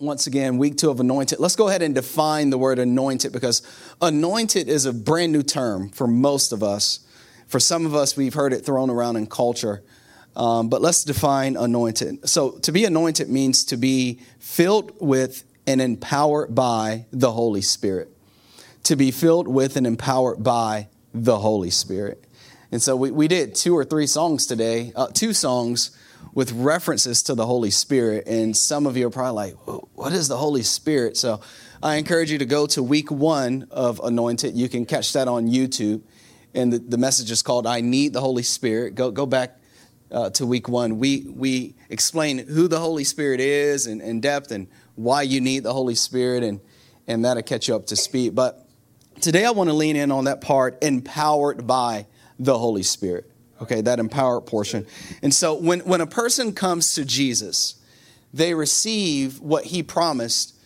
once again, week two of anointed. Let's go ahead and define the word anointed because anointed is a brand new term for most of us. For some of us, we've heard it thrown around in culture. Um, but let's define anointed. So, to be anointed means to be filled with and empowered by the Holy Spirit. To be filled with and empowered by the Holy Spirit. And so, we, we did two or three songs today, uh, two songs with references to the Holy Spirit. And some of you are probably like, what is the Holy Spirit? So I encourage you to go to week one of Anointed. You can catch that on YouTube. And the, the message is called I Need the Holy Spirit. Go, go back uh, to week one. We, we explain who the Holy Spirit is in, in depth and why you need the Holy Spirit, and, and that'll catch you up to speed. But today I want to lean in on that part empowered by the Holy Spirit. Okay, that empowered portion. And so when, when a person comes to Jesus, they receive what he promised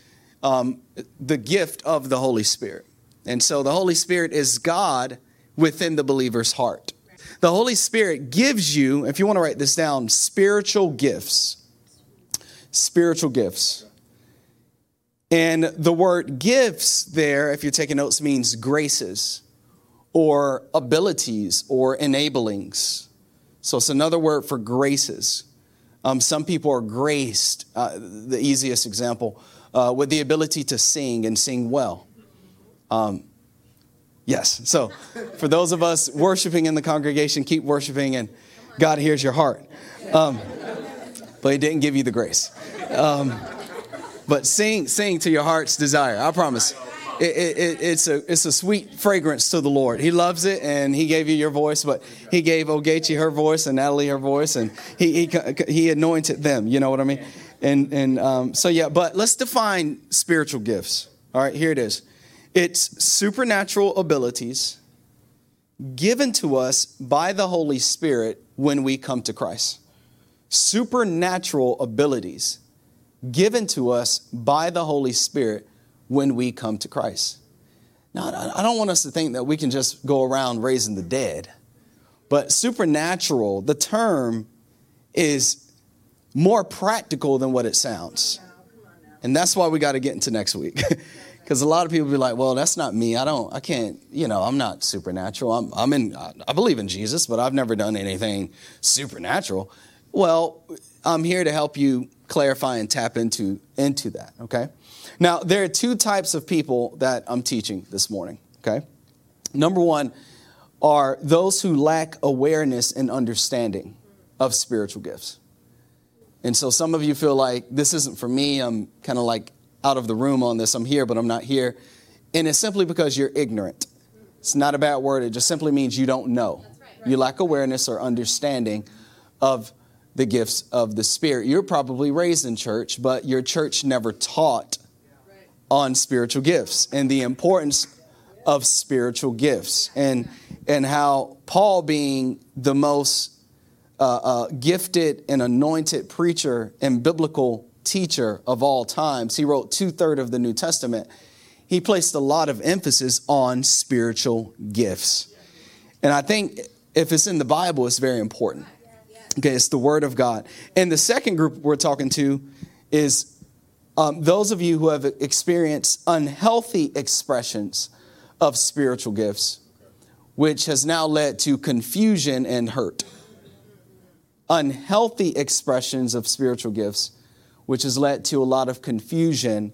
um, the gift of the Holy Spirit. And so the Holy Spirit is God within the believer's heart. The Holy Spirit gives you, if you want to write this down, spiritual gifts. Spiritual gifts. And the word gifts there, if you're taking notes, means graces or abilities or enablings. So it's another word for graces. Um, some people are graced, uh, the easiest example, uh, with the ability to sing and sing well. Um, yes, so for those of us worshiping in the congregation, keep worshiping and God hears your heart. Um, but He didn't give you the grace. Um, but sing, sing to your heart's desire, I promise it, it, it's, a, it's a sweet fragrance to the Lord. He loves it, and He gave you your voice, but He gave Ogechi her voice and Natalie her voice, and He, he, he anointed them. You know what I mean? And, and um, so, yeah, but let's define spiritual gifts. All right, here it is it's supernatural abilities given to us by the Holy Spirit when we come to Christ. Supernatural abilities given to us by the Holy Spirit when we come to Christ. Now, I don't want us to think that we can just go around raising the dead, but supernatural, the term is more practical than what it sounds. And that's why we got to get into next week. Because a lot of people be like, well, that's not me. I don't, I can't, you know, I'm not supernatural. I'm, I'm in, I believe in Jesus, but I've never done anything supernatural. Well, I'm here to help you clarify and tap into, into that, okay? Now, there are two types of people that I'm teaching this morning, okay? Number one are those who lack awareness and understanding of spiritual gifts. And so some of you feel like this isn't for me. I'm kind of like out of the room on this. I'm here, but I'm not here. And it's simply because you're ignorant. It's not a bad word, it just simply means you don't know. You lack awareness or understanding of the gifts of the Spirit. You're probably raised in church, but your church never taught on spiritual gifts and the importance of spiritual gifts and and how Paul being the most uh, uh, gifted and anointed preacher and biblical teacher of all times, he wrote two third of the New Testament. He placed a lot of emphasis on spiritual gifts, and I think if it's in the Bible, it's very important. Okay, it's the Word of God. And the second group we're talking to is um, those of you who have experienced unhealthy expressions of spiritual gifts, which has now led to confusion and hurt. Unhealthy expressions of spiritual gifts, which has led to a lot of confusion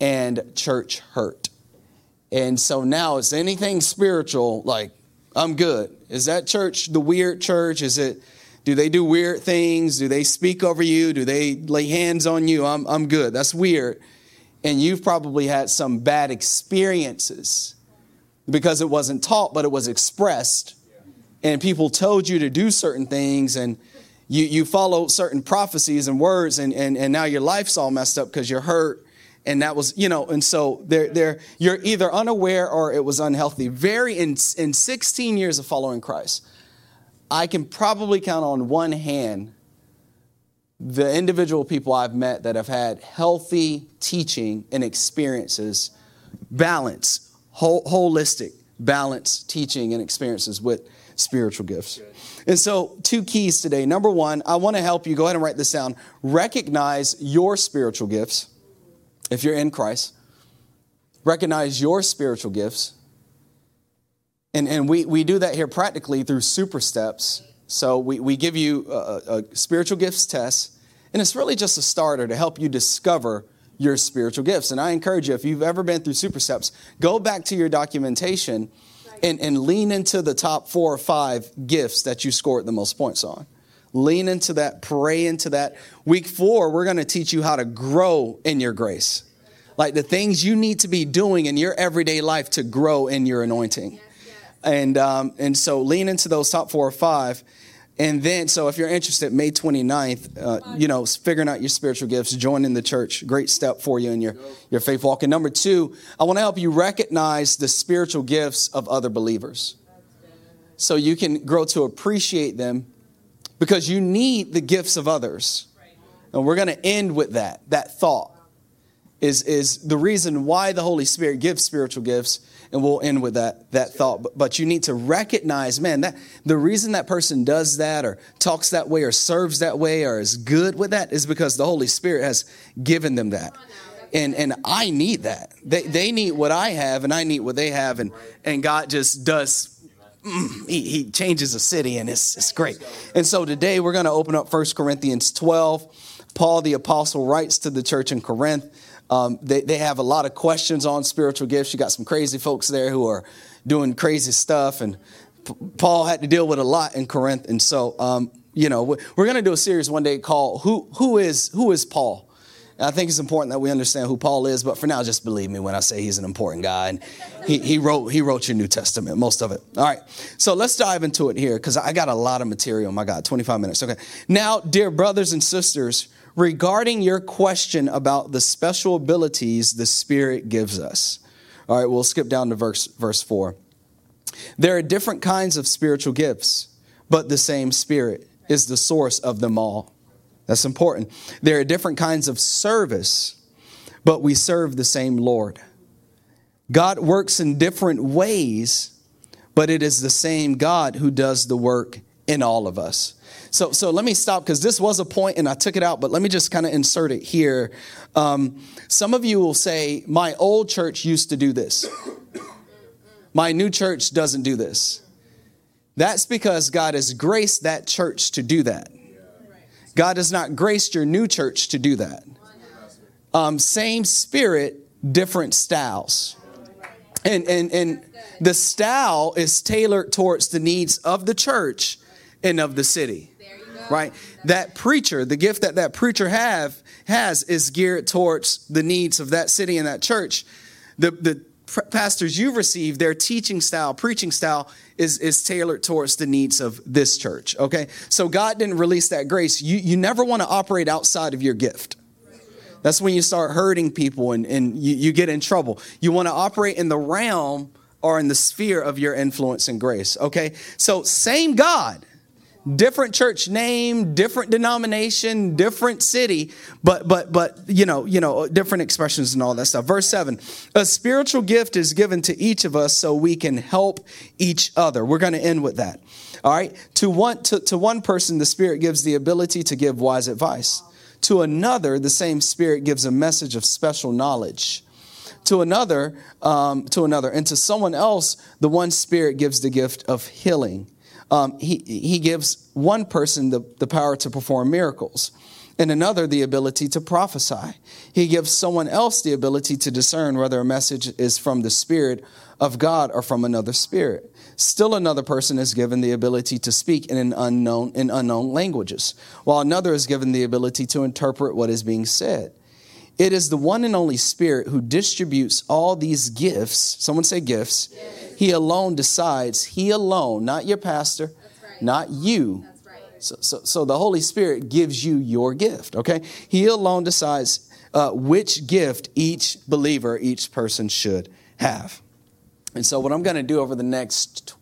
and church hurt. And so now it's anything spiritual, like, I'm good. Is that church the weird church? Is it do they do weird things? Do they speak over you? Do they lay hands on you? I'm, I'm good. That's weird. And you've probably had some bad experiences because it wasn't taught, but it was expressed. And people told you to do certain things, and you, you follow certain prophecies and words, and, and, and now your life's all messed up because you're hurt. And that was, you know, and so they're, they're, you're either unaware or it was unhealthy. Very, in, in 16 years of following Christ, I can probably count on one hand the individual people I've met that have had healthy teaching and experiences, balance, holistic, balance teaching and experiences with spiritual gifts. And so, two keys today. Number one, I want to help you, go ahead and write this down. Recognize your spiritual gifts. if you're in Christ, recognize your spiritual gifts. And, and we, we do that here practically through super steps. So we, we give you a, a spiritual gifts test, and it's really just a starter to help you discover your spiritual gifts. And I encourage you, if you've ever been through super steps, go back to your documentation and, and lean into the top four or five gifts that you scored the most points on. Lean into that, pray into that. Week four, we're going to teach you how to grow in your grace. Like the things you need to be doing in your everyday life to grow in your anointing. And, um, and so lean into those top four or five. And then, so if you're interested, May 29th, uh, you know, figuring out your spiritual gifts, joining the church, great step for you in your, your faith walk. And number two, I want to help you recognize the spiritual gifts of other believers so you can grow to appreciate them because you need the gifts of others. And we're going to end with that, that thought is, is the reason why the Holy Spirit gives spiritual gifts, and we'll end with that, that thought. But, but you need to recognize, man, that the reason that person does that or talks that way or serves that way or is good with that is because the Holy Spirit has given them that. And, and I need that. They, they need what I have, and I need what they have, and, and God just does mm, he, he, changes a city and it's, it's great. And so today we're going to open up 1 Corinthians 12. Paul the apostle writes to the church in Corinth. Um, they, they have a lot of questions on spiritual gifts. You got some crazy folks there who are doing crazy stuff, and P- Paul had to deal with a lot in Corinth. And so, um, you know, we're going to do a series one day called "Who Who Is Who Is Paul." I think it's important that we understand who Paul is, but for now, just believe me when I say he's an important guy. And he, he wrote he wrote your New Testament, most of it. All right, so let's dive into it here because I got a lot of material. My God, 25 minutes. Okay. Now, dear brothers and sisters, regarding your question about the special abilities the Spirit gives us. All right, we'll skip down to verse, verse 4. There are different kinds of spiritual gifts, but the same Spirit is the source of them all. That's important. There are different kinds of service, but we serve the same Lord. God works in different ways, but it is the same God who does the work in all of us. So, so let me stop because this was a point and I took it out, but let me just kind of insert it here. Um, some of you will say, My old church used to do this, my new church doesn't do this. That's because God has graced that church to do that. God has not graced your new church to do that. Um, same spirit, different styles. And, and, and the style is tailored towards the needs of the church and of the city right? That preacher the gift that that preacher have has is geared towards the needs of that city and that church. The the pastors you've received their teaching style preaching style is is tailored towards the needs of this church okay? So god didn't release that grace. You you never want to operate outside of your gift. That's when you start hurting people and, and you, you get in trouble. You want to operate in the realm or in the sphere of your influence and grace okay? So same god different church name, different denomination, different city, but but but you know, you know, different expressions and all that stuff. Verse 7. A spiritual gift is given to each of us so we can help each other. We're going to end with that. All right? To one to, to one person the spirit gives the ability to give wise advice. To another, the same spirit gives a message of special knowledge to another um, to another and to someone else the one spirit gives the gift of healing um, he, he gives one person the, the power to perform miracles and another the ability to prophesy. He gives someone else the ability to discern whether a message is from the Spirit of God or from another spirit. Still another person is given the ability to speak in an unknown in unknown languages, while another is given the ability to interpret what is being said. It is the one and only Spirit who distributes all these gifts. Someone say gifts. Yes he alone decides. He alone, not your pastor, right. not you. Right. So, so, so, the Holy Spirit gives you your gift, okay? He alone decides uh, which gift each believer, each person should have. And so, what I'm going to do over the next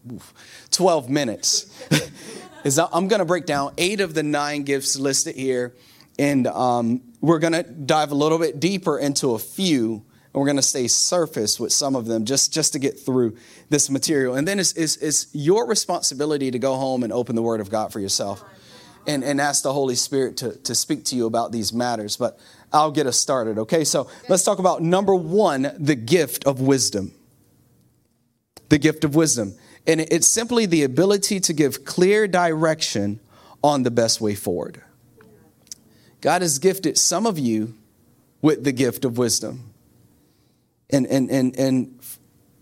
12 minutes is I'm going to break down eight of the nine gifts listed here, and um, we're going to dive a little bit deeper into a few and we're going to stay surface with some of them just, just to get through this material. And then it's, it's, it's your responsibility to go home and open the Word of God for yourself and, and ask the Holy Spirit to, to speak to you about these matters. But I'll get us started. Okay, so let's talk about number one the gift of wisdom. The gift of wisdom. And it's simply the ability to give clear direction on the best way forward. God has gifted some of you with the gift of wisdom. And, and, and, and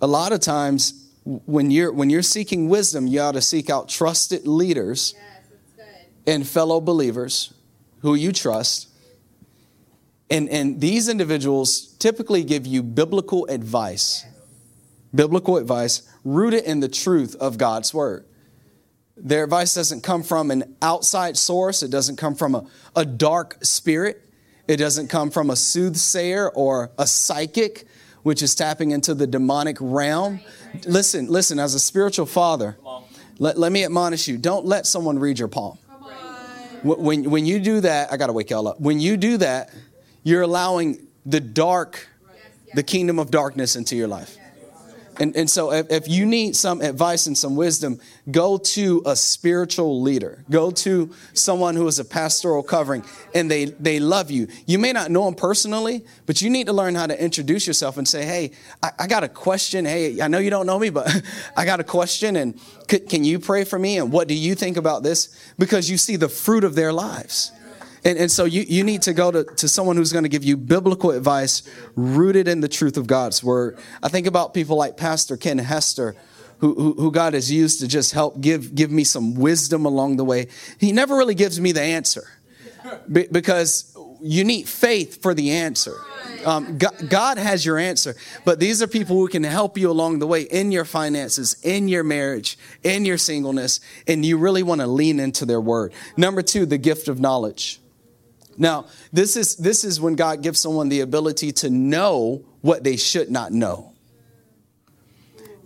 a lot of times when you're, when you're seeking wisdom, you ought to seek out trusted leaders yes, and fellow believers who you trust. And, and these individuals typically give you biblical advice, yes. biblical advice rooted in the truth of God's word. Their advice doesn't come from an outside source, it doesn't come from a, a dark spirit, it doesn't come from a soothsayer or a psychic, which is tapping into the demonic realm. Listen, listen, as a spiritual father, let, let me admonish you don't let someone read your palm. When, when you do that, I got to wake y'all up. When you do that, you're allowing the dark, the kingdom of darkness into your life. And, and so, if, if you need some advice and some wisdom, go to a spiritual leader. Go to someone who is a pastoral covering and they, they love you. You may not know them personally, but you need to learn how to introduce yourself and say, Hey, I, I got a question. Hey, I know you don't know me, but I got a question. And can you pray for me? And what do you think about this? Because you see the fruit of their lives. And, and so you, you need to go to, to someone who's going to give you biblical advice rooted in the truth of God's word. I think about people like Pastor Ken Hester. Who, who, who, God has used to just help give, give me some wisdom along the way. He never really gives me the answer because you need faith for the answer. Um, God, God, has your answer, but these are people who can help you along the way in your finances, in your marriage, in your singleness, and you really want to lean into their word. Number two, the gift of knowledge. Now, this is, this is when God gives someone the ability to know what they should not know.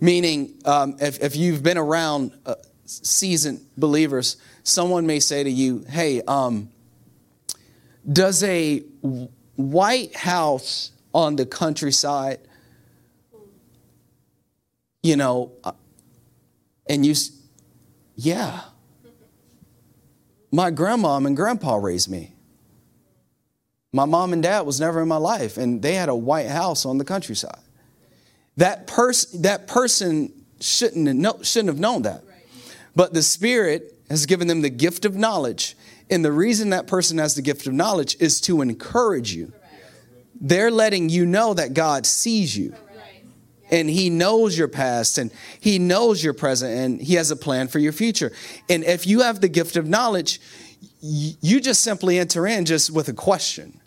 Meaning, um, if, if you've been around uh, seasoned believers, someone may say to you, Hey, um, does a White House on the countryside, you know, uh, and you, yeah, my grandmom and grandpa raised me. My mom and dad was never in my life, and they had a white house on the countryside. That, pers- that person shouldn't have, know- shouldn't have known that. But the Spirit has given them the gift of knowledge. And the reason that person has the gift of knowledge is to encourage you. They're letting you know that God sees you. And he knows your past and he knows your present and he has a plan for your future. And if you have the gift of knowledge, you just simply enter in just with a question.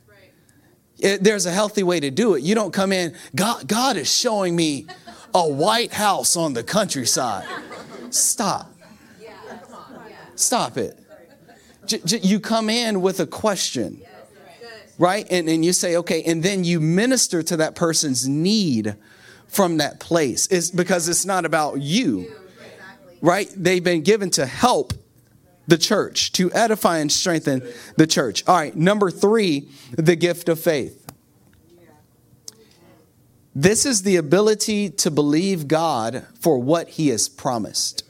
It, there's a healthy way to do it. You don't come in, God, God is showing me a white house on the countryside. Stop. Stop it. J- j- you come in with a question, right? And, and you say, okay, and then you minister to that person's need from that place. It's because it's not about you, right? They've been given to help the church, to edify and strengthen the church. All right, number three, the gift of faith. This is the ability to believe God for what He has promised.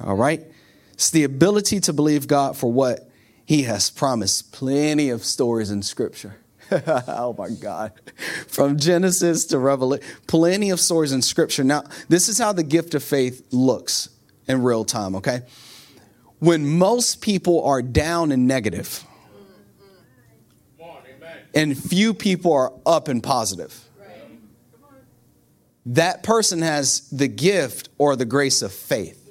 All right? It's the ability to believe God for what He has promised. Plenty of stories in Scripture. oh my God. From Genesis to Revelation, plenty of stories in Scripture. Now, this is how the gift of faith looks in real time, okay? When most people are down and negative, and few people are up and positive. That person has the gift or the grace of faith.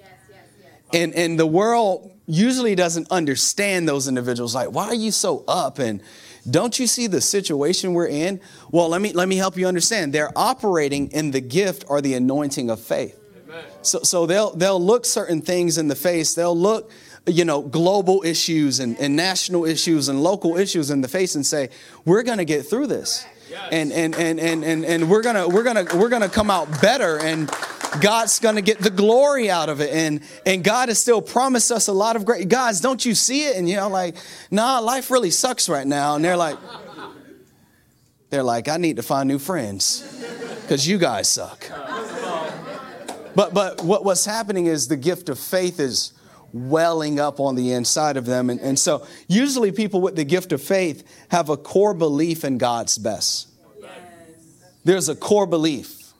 And, and the world usually doesn't understand those individuals. Like, why are you so up? And don't you see the situation we're in? Well, let me, let me help you understand. They're operating in the gift or the anointing of faith. So, so they'll, they'll look certain things in the face. They'll look, you know, global issues and, and national issues and local issues in the face and say, we're going to get through this. And, and, and, and, and, and we're gonna we're gonna we're gonna come out better and God's gonna get the glory out of it. And and God has still promised us a lot of great guys, don't you see it? And you know, like, nah, life really sucks right now. And they're like, they're like, I need to find new friends. Because you guys suck. But but what, what's happening is the gift of faith is welling up on the inside of them. And, and so, usually, people with the gift of faith have a core belief in God's best. Yes. There's a core belief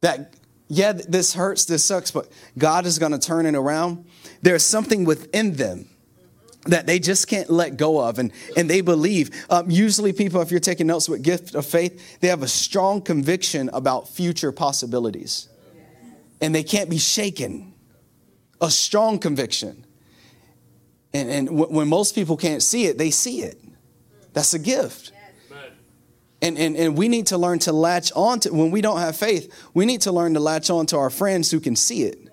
that, yeah, this hurts, this sucks, but God is going to turn it around. There's something within them that they just can't let go of and, and they believe um, usually people if you're taking notes with gift of faith they have a strong conviction about future possibilities and they can't be shaken a strong conviction. And, and w- when most people can't see it, they see it. That's a gift. And, and, and we need to learn to latch on to, when we don't have faith, we need to learn to latch on to our friends who can see it.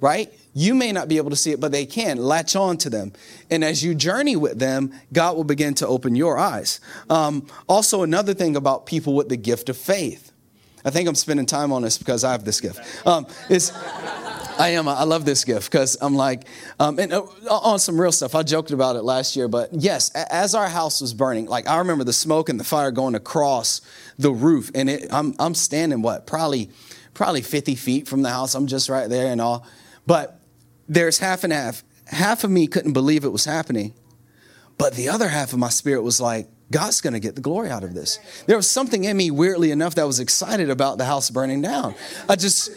Right? You may not be able to see it, but they can. Latch on to them. And as you journey with them, God will begin to open your eyes. Um, also, another thing about people with the gift of faith. I think I'm spending time on this because I have this gift. Um, is I am. I love this gift because I'm like, um, and uh, on some real stuff. I joked about it last year, but yes, as our house was burning, like I remember the smoke and the fire going across the roof, and it, I'm I'm standing what probably probably 50 feet from the house. I'm just right there and all, but there's half and half. Half of me couldn't believe it was happening, but the other half of my spirit was like, God's going to get the glory out of this. There was something in me, weirdly enough, that was excited about the house burning down. I just,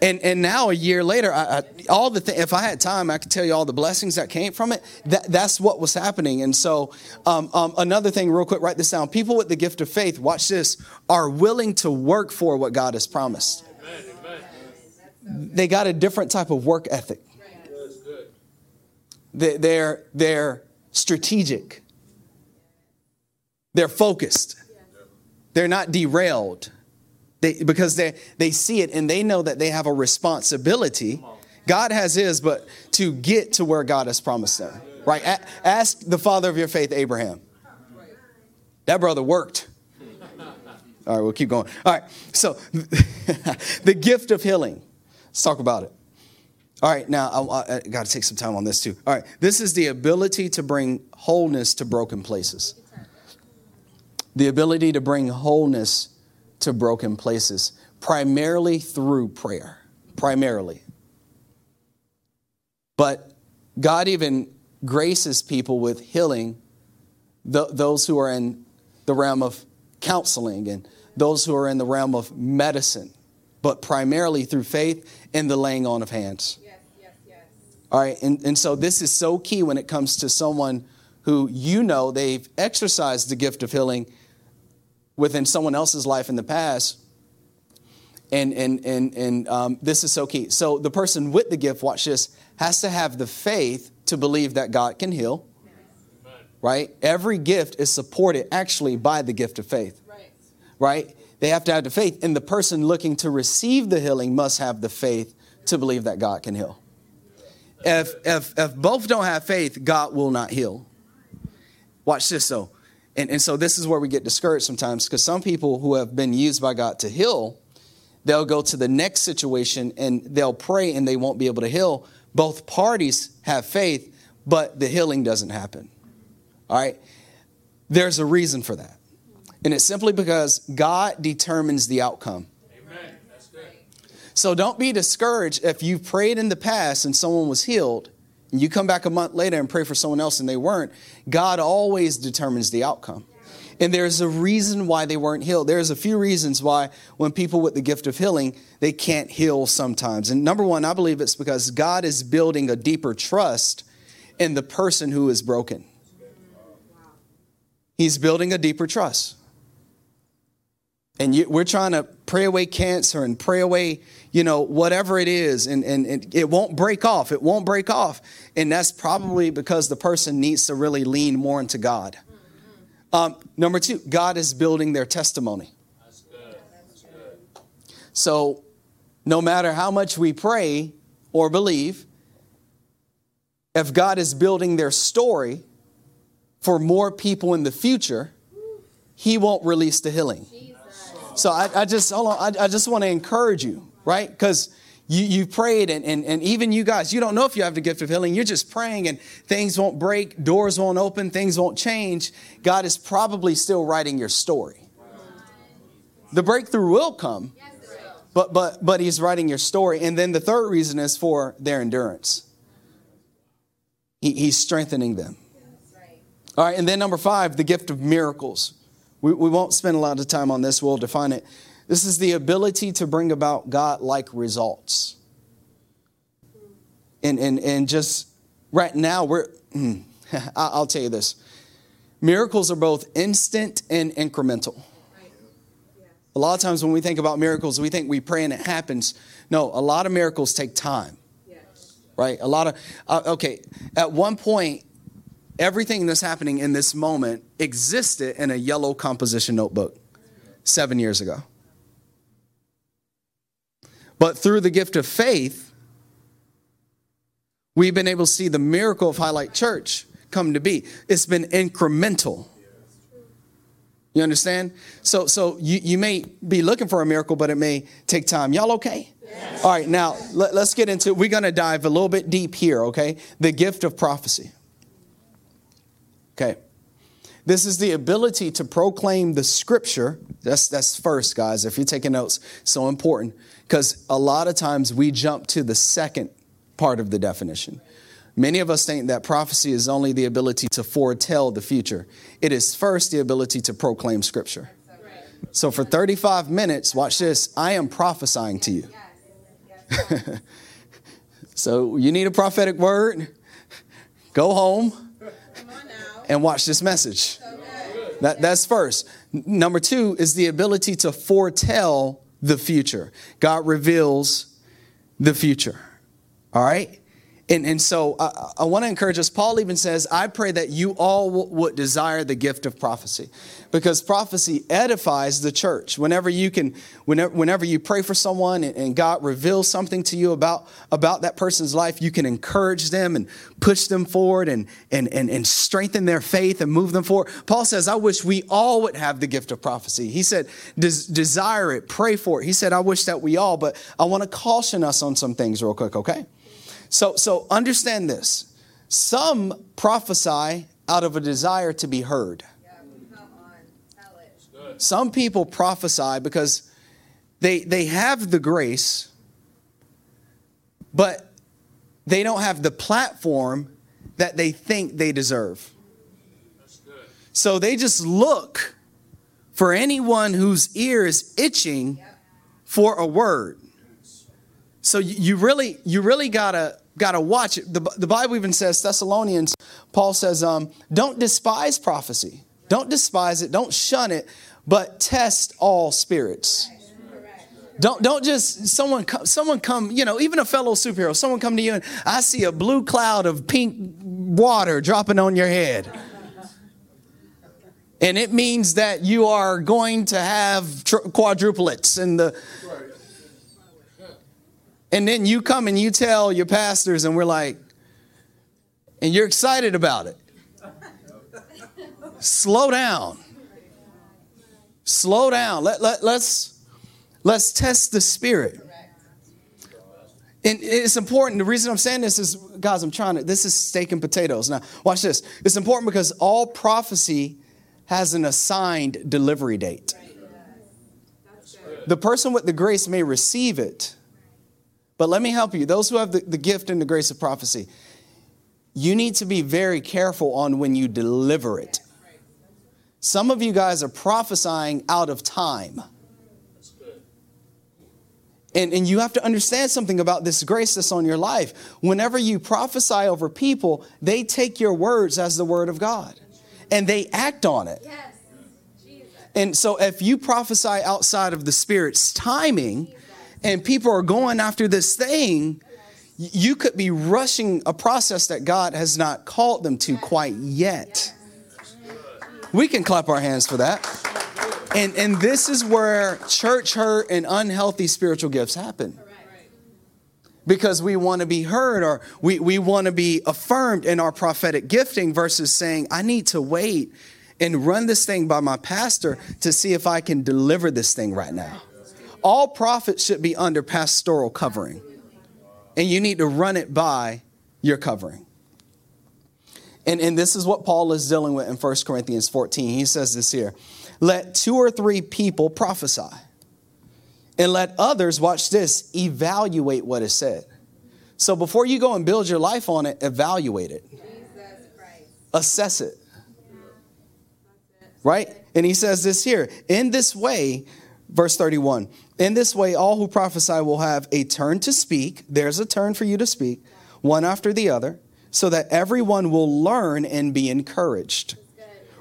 and and now a year later, I, I, all the th- if I had time, I could tell you all the blessings that came from it. That that's what was happening. And so, um, um, another thing, real quick, write this down. People with the gift of faith, watch this, are willing to work for what God has promised. They got a different type of work ethic. They, they're they're strategic. They're focused. They're not derailed. They, because they, they see it and they know that they have a responsibility. God has his, but to get to where God has promised them. Right? A- ask the father of your faith, Abraham. That brother worked. All right, we'll keep going. All right, so the gift of healing. Let's talk about it. All right, now I, I got to take some time on this too. All right, this is the ability to bring wholeness to broken places the ability to bring wholeness to broken places, primarily through prayer. Primarily. But God even graces people with healing th- those who are in the realm of counseling and those who are in the realm of medicine, but primarily through faith and the laying on of hands. Yes, yes, yes. All right, and, and so this is so key when it comes to someone who you know they've exercised the gift of healing within someone else's life in the past. And, and, and, and um, this is so key. So the person with the gift, watch this, has to have the faith to believe that God can heal. Right? Every gift is supported actually by the gift of faith. Right. right? They have to have the faith. And the person looking to receive the healing must have the faith to believe that God can heal. If, if, if both don't have faith, God will not heal. Watch this though. And, and so this is where we get discouraged sometimes because some people who have been used by God to heal, they'll go to the next situation and they'll pray and they won't be able to heal. Both parties have faith, but the healing doesn't happen. All right? There's a reason for that. And it's simply because God determines the outcome. Amen. So don't be discouraged if you've prayed in the past and someone was healed and you come back a month later and pray for someone else and they weren't, God always determines the outcome. And there's a reason why they weren't healed. There's a few reasons why when people with the gift of healing, they can't heal sometimes. And number one, I believe it's because God is building a deeper trust in the person who is broken. He's building a deeper trust. And you, we're trying to pray away cancer and pray away, you know, whatever it is, and, and, and, it won't break off. It won't break off. And that's probably because the person needs to really lean more into God. Um, number two, God is building their testimony. So no matter how much we pray or believe, if God is building their story for more people in the future, He won't release the healing. So I, I just hold on. I, I just want to encourage you, right? Because you, you prayed, and, and, and even you guys, you don't know if you have the gift of healing. You're just praying, and things won't break, doors won't open, things won't change. God is probably still writing your story. The breakthrough will come, but but but he's writing your story. And then the third reason is for their endurance. He, he's strengthening them. All right, and then number five, the gift of miracles. We, we won't spend a lot of time on this, we'll define it. This is the ability to bring about God like results. And, and, and just right now, we're, I'll tell you this miracles are both instant and incremental. A lot of times when we think about miracles, we think we pray and it happens. No, a lot of miracles take time. Right? A lot of, uh, okay, at one point, everything that's happening in this moment existed in a yellow composition notebook seven years ago. But through the gift of faith, we've been able to see the miracle of Highlight Church come to be. It's been incremental. You understand? So, so you, you may be looking for a miracle, but it may take time. Y'all okay? Yes. All right, now let, let's get into We're going to dive a little bit deep here, okay? The gift of prophecy. Okay. This is the ability to proclaim the scripture. That's, that's first, guys. If you're taking notes, so important. Because a lot of times we jump to the second part of the definition. Many of us think that prophecy is only the ability to foretell the future. It is first the ability to proclaim scripture. So for 35 minutes, watch this, I am prophesying to you. so you need a prophetic word, go home and watch this message. That, that's first. Number two is the ability to foretell the future. God reveals the future. All right? And, and so I, I want to encourage us. Paul even says, I pray that you all w- would desire the gift of prophecy because prophecy edifies the church. Whenever you can, whenever, whenever you pray for someone and, and God reveals something to you about, about that person's life, you can encourage them and push them forward and, and, and, and strengthen their faith and move them forward. Paul says, I wish we all would have the gift of prophecy. He said, Des- desire it, pray for it. He said, I wish that we all, but I want to caution us on some things real quick, okay? So, so understand this. Some prophesy out of a desire to be heard. Some people prophesy because they, they have the grace, but they don't have the platform that they think they deserve. So they just look for anyone whose ear is itching for a word. So you really, you really gotta gotta watch it. The, the Bible even says Thessalonians. Paul says, um, "Don't despise prophecy. Don't despise it. Don't shun it, but test all spirits." Don't don't just someone come, someone come you know even a fellow superhero someone come to you and I see a blue cloud of pink water dropping on your head. And it means that you are going to have tr- quadruplets and the and then you come and you tell your pastors, and we're like, and you're excited about it. Slow down. Slow down. Let, let, let's, let's test the spirit. And it's important. The reason I'm saying this is, guys, I'm trying to, this is steak and potatoes. Now, watch this. It's important because all prophecy has an assigned delivery date. The person with the grace may receive it, but let me help you. Those who have the, the gift and the grace of prophecy, you need to be very careful on when you deliver it. Some of you guys are prophesying out of time. And, and you have to understand something about this grace that's on your life. Whenever you prophesy over people, they take your words as the word of God and they act on it. And so if you prophesy outside of the Spirit's timing, and people are going after this thing, you could be rushing a process that God has not called them to quite yet. We can clap our hands for that. And, and this is where church hurt and unhealthy spiritual gifts happen. Because we want to be heard or we, we want to be affirmed in our prophetic gifting versus saying, I need to wait and run this thing by my pastor to see if I can deliver this thing right now all prophets should be under pastoral covering. And you need to run it by your covering. And, and this is what Paul is dealing with in 1 Corinthians 14. He says this here Let two or three people prophesy, and let others, watch this, evaluate what is said. So before you go and build your life on it, evaluate it, assess it. Right? And he says this here in this way, verse 31 in this way, all who prophesy will have a turn to speak. There's a turn for you to speak, one after the other, so that everyone will learn and be encouraged.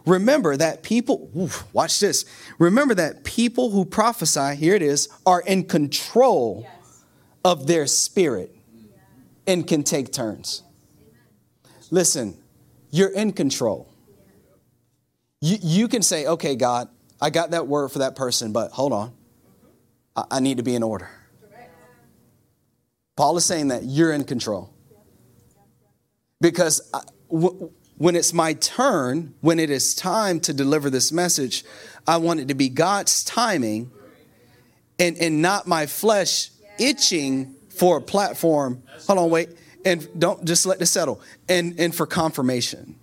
Remember that people, oof, watch this. Remember that people who prophesy, here it is, are in control yes. of their spirit and can take turns. Listen, you're in control. You, you can say, okay, God, I got that word for that person, but hold on. I, I need to be in order. Paul is saying that you're in control. Because I, w- when it's my turn, when it is time to deliver this message, I want it to be God's timing and, and not my flesh itching for a platform. Hold on, wait. And don't just let this settle. And, and for confirmation.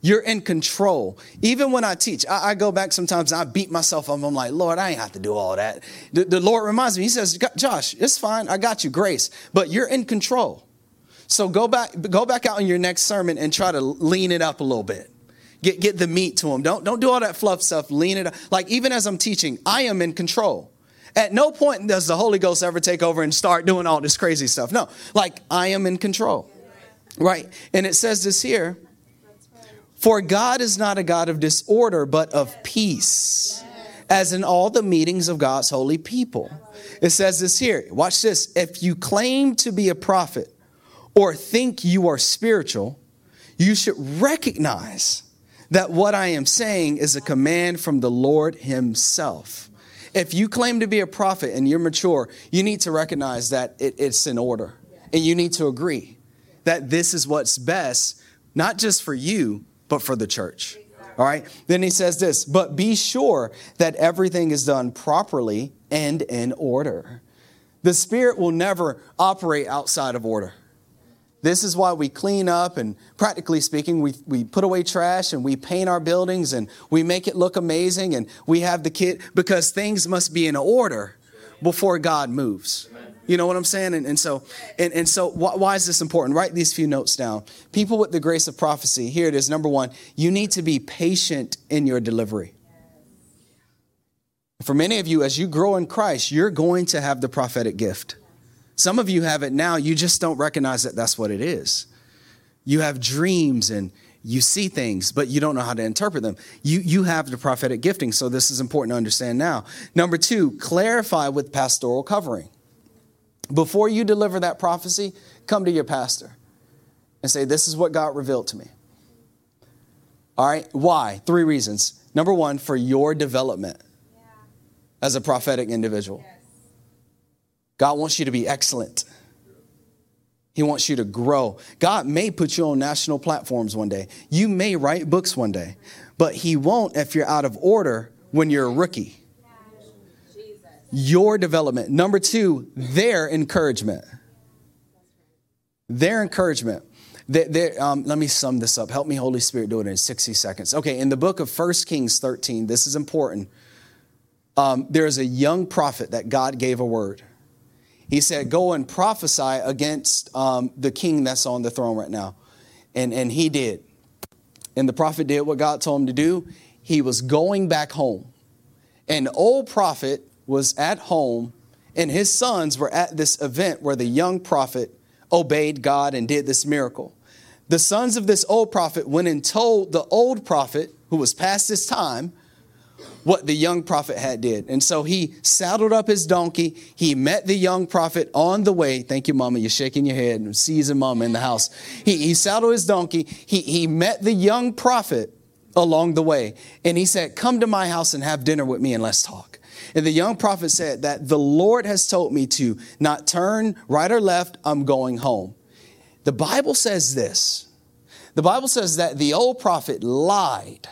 You're in control. Even when I teach, I, I, go back sometimes I beat myself up. I'm like, Lord, I ain't have to do all that. The, the Lord reminds me, He says, Josh, it's fine. I got you, grace. But you're in control. So go back, go back out in your next sermon and try to lean it up a little bit. Get, get the meat to them. Don't, don't do all that fluff stuff. Lean it up. Like even as I'm teaching, I am in control. At no point does the Holy Ghost ever take over and start doing all this crazy stuff. No, like I am in control. Right. And it says this here For God is not a God of disorder, but of peace, as in all the meetings of God's holy people. It says this here. Watch this. If you claim to be a prophet, or think you are spiritual, you should recognize that what I am saying is a command from the Lord Himself. If you claim to be a prophet and you're mature, you need to recognize that it, it's in order. And you need to agree that this is what's best, not just for you, but for the church. All right? Then he says this, but be sure that everything is done properly and in order. The Spirit will never operate outside of order. This is why we clean up and practically speaking, we, we put away trash and we paint our buildings and we make it look amazing and we have the kid because things must be in order before God moves. You know what I'm saying? And, and so, and, and so why, why is this important? Write these few notes down. People with the grace of prophecy, here it is. Number one, you need to be patient in your delivery. For many of you, as you grow in Christ, you're going to have the prophetic gift. Some of you have it now, you just don't recognize that that's what it is. You have dreams and you see things, but you don't know how to interpret them. You, you have the prophetic gifting, so this is important to understand now. Number two, clarify with pastoral covering. Before you deliver that prophecy, come to your pastor and say, This is what God revealed to me. All right, why? Three reasons. Number one, for your development yeah. as a prophetic individual. Yeah. God wants you to be excellent. He wants you to grow. God may put you on national platforms one day. You may write books one day, but He won't if you're out of order when you're a rookie. Your development. Number two, their encouragement. Their encouragement. um, let me sum this up. Help me, Holy Spirit, do it in 60 seconds. Okay, in the book of 1 Kings 13, this is important. Um, there is a young prophet that God gave a word. He said, Go and prophesy against um, the king that's on the throne right now. And, and he did. And the prophet did what God told him to do. He was going back home. An old prophet was at home, and his sons were at this event where the young prophet obeyed God and did this miracle. The sons of this old prophet went and told the old prophet, who was past his time, what the young prophet had did. And so he saddled up his donkey. He met the young prophet on the way. Thank you, mama. You're shaking your head and season mama in the house. He, he saddled his donkey. He, he met the young prophet along the way. And he said, come to my house and have dinner with me and let's talk. And the young prophet said that the Lord has told me to not turn right or left. I'm going home. The Bible says this. The Bible says that the old prophet lied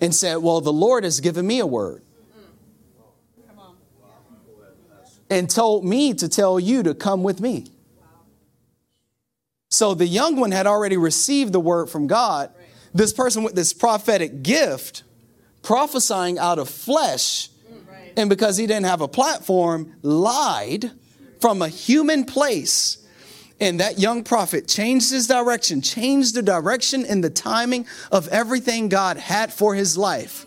and said, Well, the Lord has given me a word. And told me to tell you to come with me. So the young one had already received the word from God. This person with this prophetic gift, prophesying out of flesh, And because he didn't have a platform, lied from a human place. And that young prophet changed his direction, changed the direction and the timing of everything God had for his life.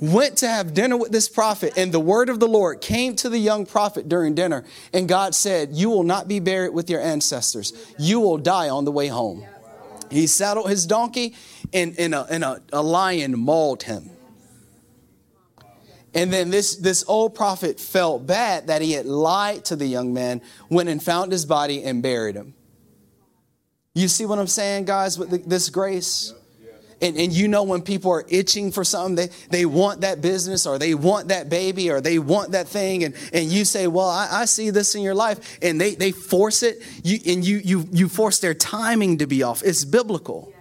Went to have dinner with this prophet, and the word of the Lord came to the young prophet during dinner. And God said, You will not be buried with your ancestors, you will die on the way home. He saddled his donkey, and, and, a, and a, a lion mauled him. And then this, this old prophet felt bad that he had lied to the young man, went and found his body and buried him. You see what I'm saying, guys, with the, this grace? And, and you know when people are itching for something, they, they want that business or they want that baby or they want that thing. And, and you say, Well, I, I see this in your life. And they, they force it, you, and you, you, you force their timing to be off. It's biblical.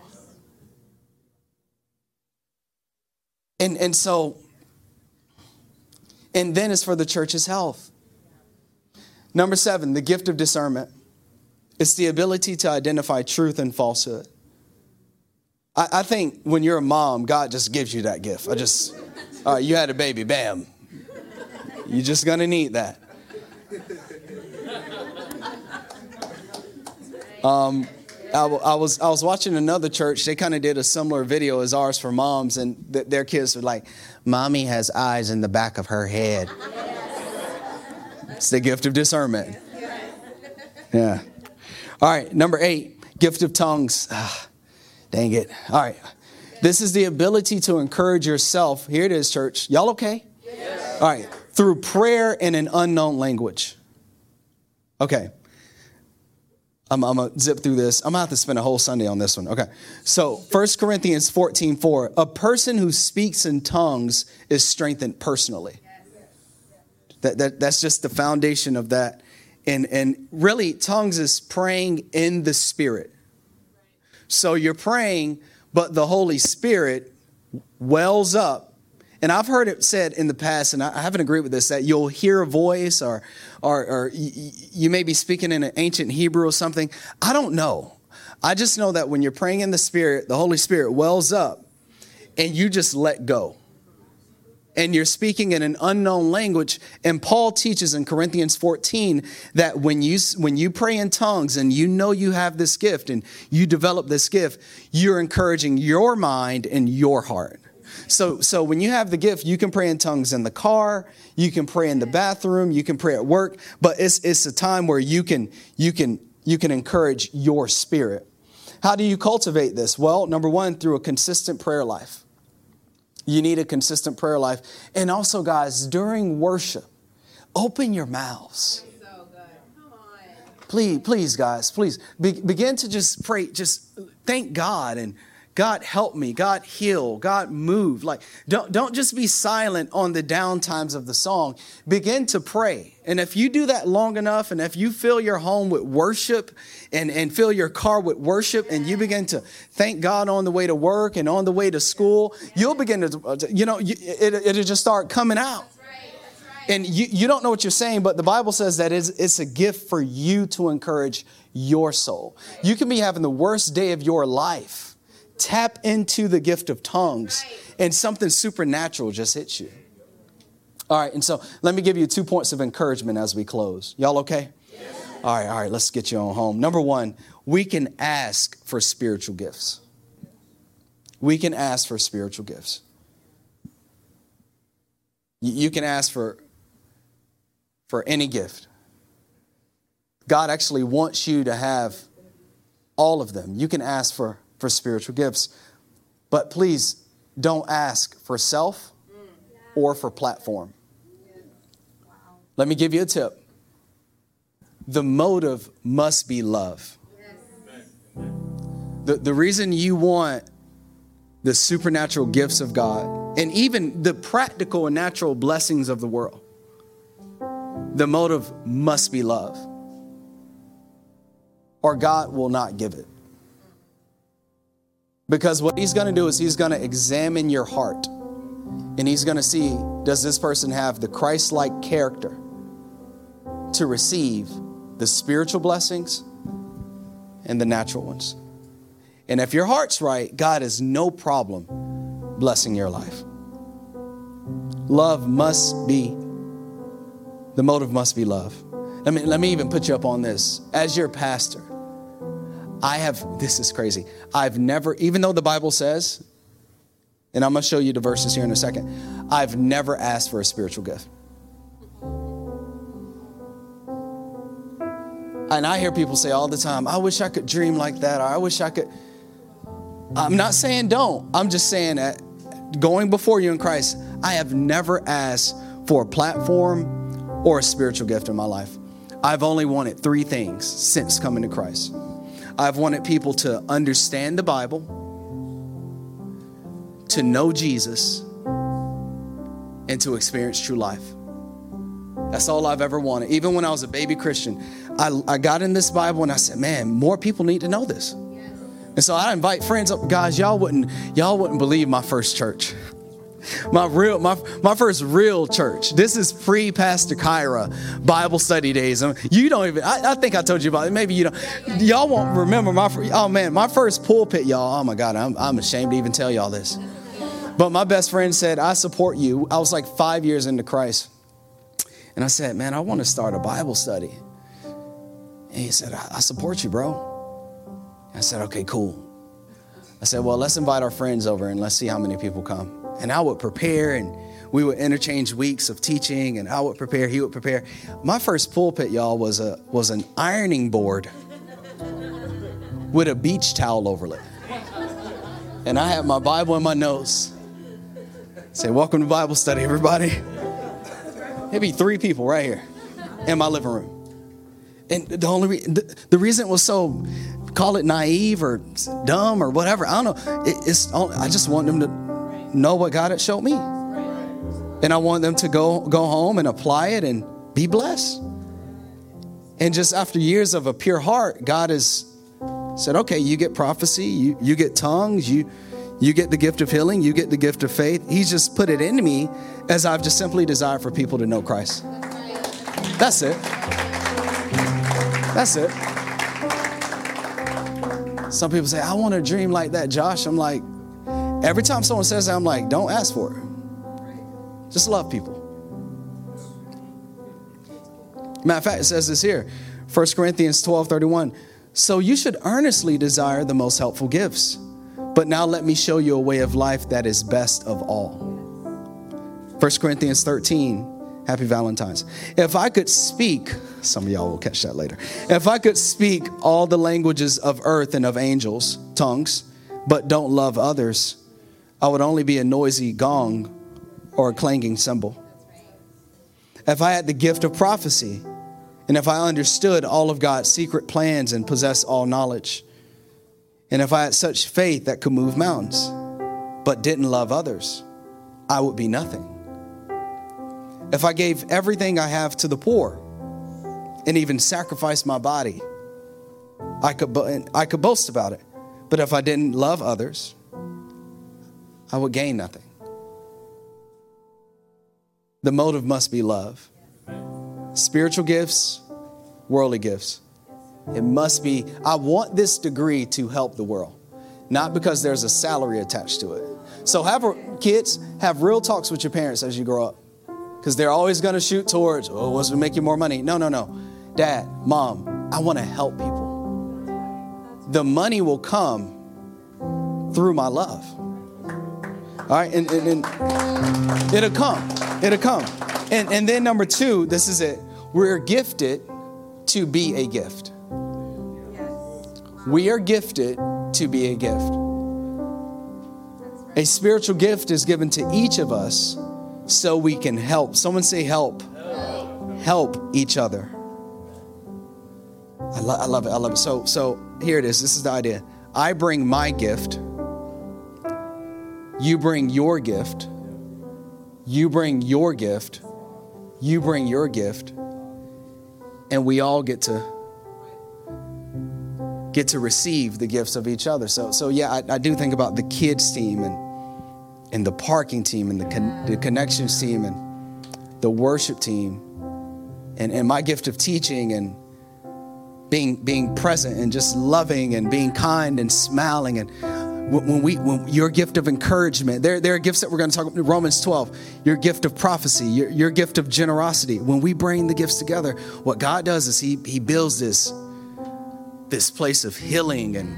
And, and so and then it's for the church's health. Number seven, the gift of discernment. It's the ability to identify truth and falsehood. I, I think when you're a mom, God just gives you that gift. I just, all right, you had a baby, bam. You're just gonna need that. Um, I, I, was I was watching another church. They kind of did a similar video as ours for moms, and th- their kids were like, "Mommy has eyes in the back of her head." it's the gift of discernment. Yeah. All right, number eight, gift of tongues. Ah, dang it. All right. This is the ability to encourage yourself. Here it is, church. Y'all okay? Yes. All right. Through prayer in an unknown language. Okay. I'm, I'm going to zip through this. I'm going to have to spend a whole Sunday on this one. Okay. So 1 Corinthians 14 4. A person who speaks in tongues is strengthened personally. That, that, that's just the foundation of that. And, and really, tongues is praying in the Spirit. So you're praying, but the Holy Spirit wells up and I've heard it said in the past, and I haven't agreed with this, that you'll hear a voice or, or, or you may be speaking in an ancient Hebrew or something. I don't know. I just know that when you're praying in the Spirit, the Holy Spirit wells up and you just let go. And you're speaking in an unknown language. And Paul teaches in Corinthians 14 that when you, when you pray in tongues and you know you have this gift and you develop this gift, you're encouraging your mind and your heart. So, so when you have the gift, you can pray in tongues in the car, you can pray in the bathroom, you can pray at work, but it's, it's a time where you can, you can, you can encourage your spirit. How do you cultivate this? Well, number one, through a consistent prayer life. You need a consistent prayer life. And also, guys, during worship, open your mouths. Please, please, guys, please be, begin to just pray. Just thank God and God help me, God heal, God move. Like don't don't just be silent on the down times of the song. Begin to pray. And if you do that long enough and if you fill your home with worship and, and fill your car with worship and you begin to thank God on the way to work and on the way to school, you'll begin to you know, it, it'll just start coming out. And you, you don't know what you're saying, but the Bible says that it's, it's a gift for you to encourage your soul. You can be having the worst day of your life tap into the gift of tongues and something supernatural just hits you. All right, and so let me give you two points of encouragement as we close. Y'all okay? Yes. All right, all right, let's get you on home. Number one, we can ask for spiritual gifts. We can ask for spiritual gifts. You can ask for, for any gift. God actually wants you to have all of them. You can ask for for spiritual gifts. But please don't ask for self or for platform. Let me give you a tip the motive must be love. The, the reason you want the supernatural gifts of God and even the practical and natural blessings of the world, the motive must be love, or God will not give it. Because what he's going to do is he's going to examine your heart and he's going to see does this person have the Christ like character to receive the spiritual blessings and the natural ones. And if your heart's right, God has no problem blessing your life. Love must be The motive must be love. Let me, let me even put you up on this. As your pastor, I have, this is crazy. I've never, even though the Bible says, and I'm going to show you the verses here in a second, I've never asked for a spiritual gift. And I hear people say all the time, I wish I could dream like that, or I wish I could. I'm not saying don't. I'm just saying that going before you in Christ, I have never asked for a platform or a spiritual gift in my life. I've only wanted three things since coming to Christ. I've wanted people to understand the Bible, to know Jesus, and to experience true life. That's all I've ever wanted. Even when I was a baby Christian, I, I got in this Bible and I said, man, more people need to know this. And so I invite friends up, guys, y'all wouldn't, y'all wouldn't believe my first church. My real, my, my first real church. This is pre Pastor Kyra Bible study days. Um, you don't even, I, I, think I told you about it. Maybe you don't. Y'all won't remember my, oh man, my first pulpit, y'all. Oh my God, I'm, I'm ashamed to even tell y'all this. But my best friend said, I support you. I was like five years into Christ. And I said, Man, I want to start a Bible study. And he said, I, I support you, bro. I said, Okay, cool. I said, Well, let's invite our friends over and let's see how many people come. And I would prepare and we would interchange weeks of teaching and I would prepare, he would prepare. My first pulpit, y'all, was a was an ironing board with a beach towel over it. And I had my Bible in my nose. Say, welcome to Bible study, everybody. Maybe three people right here in my living room. And the only re- the, the, reason it was so call it naive or dumb or whatever, I don't know. It, it's I just want them to know what God had showed me, and I want them to go go home and apply it and be blessed. And just after years of a pure heart, God has said, "Okay, you get prophecy, you you get tongues, you." You get the gift of healing, you get the gift of faith. He's just put it into me as I've just simply desired for people to know Christ. That's it. That's it. Some people say, I want a dream like that, Josh. I'm like, every time someone says that, I'm like, don't ask for it. Just love people. Matter of fact, it says this here 1 Corinthians 12 31. So you should earnestly desire the most helpful gifts but now let me show you a way of life that is best of all. 1 Corinthians 13, happy Valentine's. If I could speak, some of y'all will catch that later. If I could speak all the languages of earth and of angels, tongues, but don't love others, I would only be a noisy gong or a clanging cymbal. If I had the gift of prophecy, and if I understood all of God's secret plans and possessed all knowledge, and if I had such faith that could move mountains, but didn't love others, I would be nothing. If I gave everything I have to the poor and even sacrificed my body, I could, I could boast about it. But if I didn't love others, I would gain nothing. The motive must be love. Spiritual gifts, worldly gifts. It must be, I want this degree to help the world, not because there's a salary attached to it. So, have kids have real talks with your parents as you grow up, because they're always going to shoot towards, oh, what's to make you more money? No, no, no. Dad, mom, I want to help people. The money will come through my love. All right, and, and, and it'll come. It'll come. And, and then, number two, this is it. We're gifted to be a gift. We are gifted to be a gift. A spiritual gift is given to each of us so we can help. Someone say, help. Help, each other. I, lo- I love it. I love it. So, so here it is. This is the idea. I bring my gift. You bring your gift. You bring your gift. You bring your gift. And we all get to get to receive the gifts of each other. So, so yeah, I, I do think about the kids team and and the parking team and the, con- the connections team and the worship team and, and my gift of teaching and being being present and just loving and being kind and smiling and when we when your gift of encouragement there, there are gifts that we're going to talk about romans 12 your gift of prophecy your, your gift of generosity. When we bring the gifts together what god does is he he builds this this place of healing and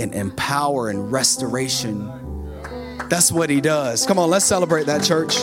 and, and power and restoration. That's what he does. Come on let's celebrate that church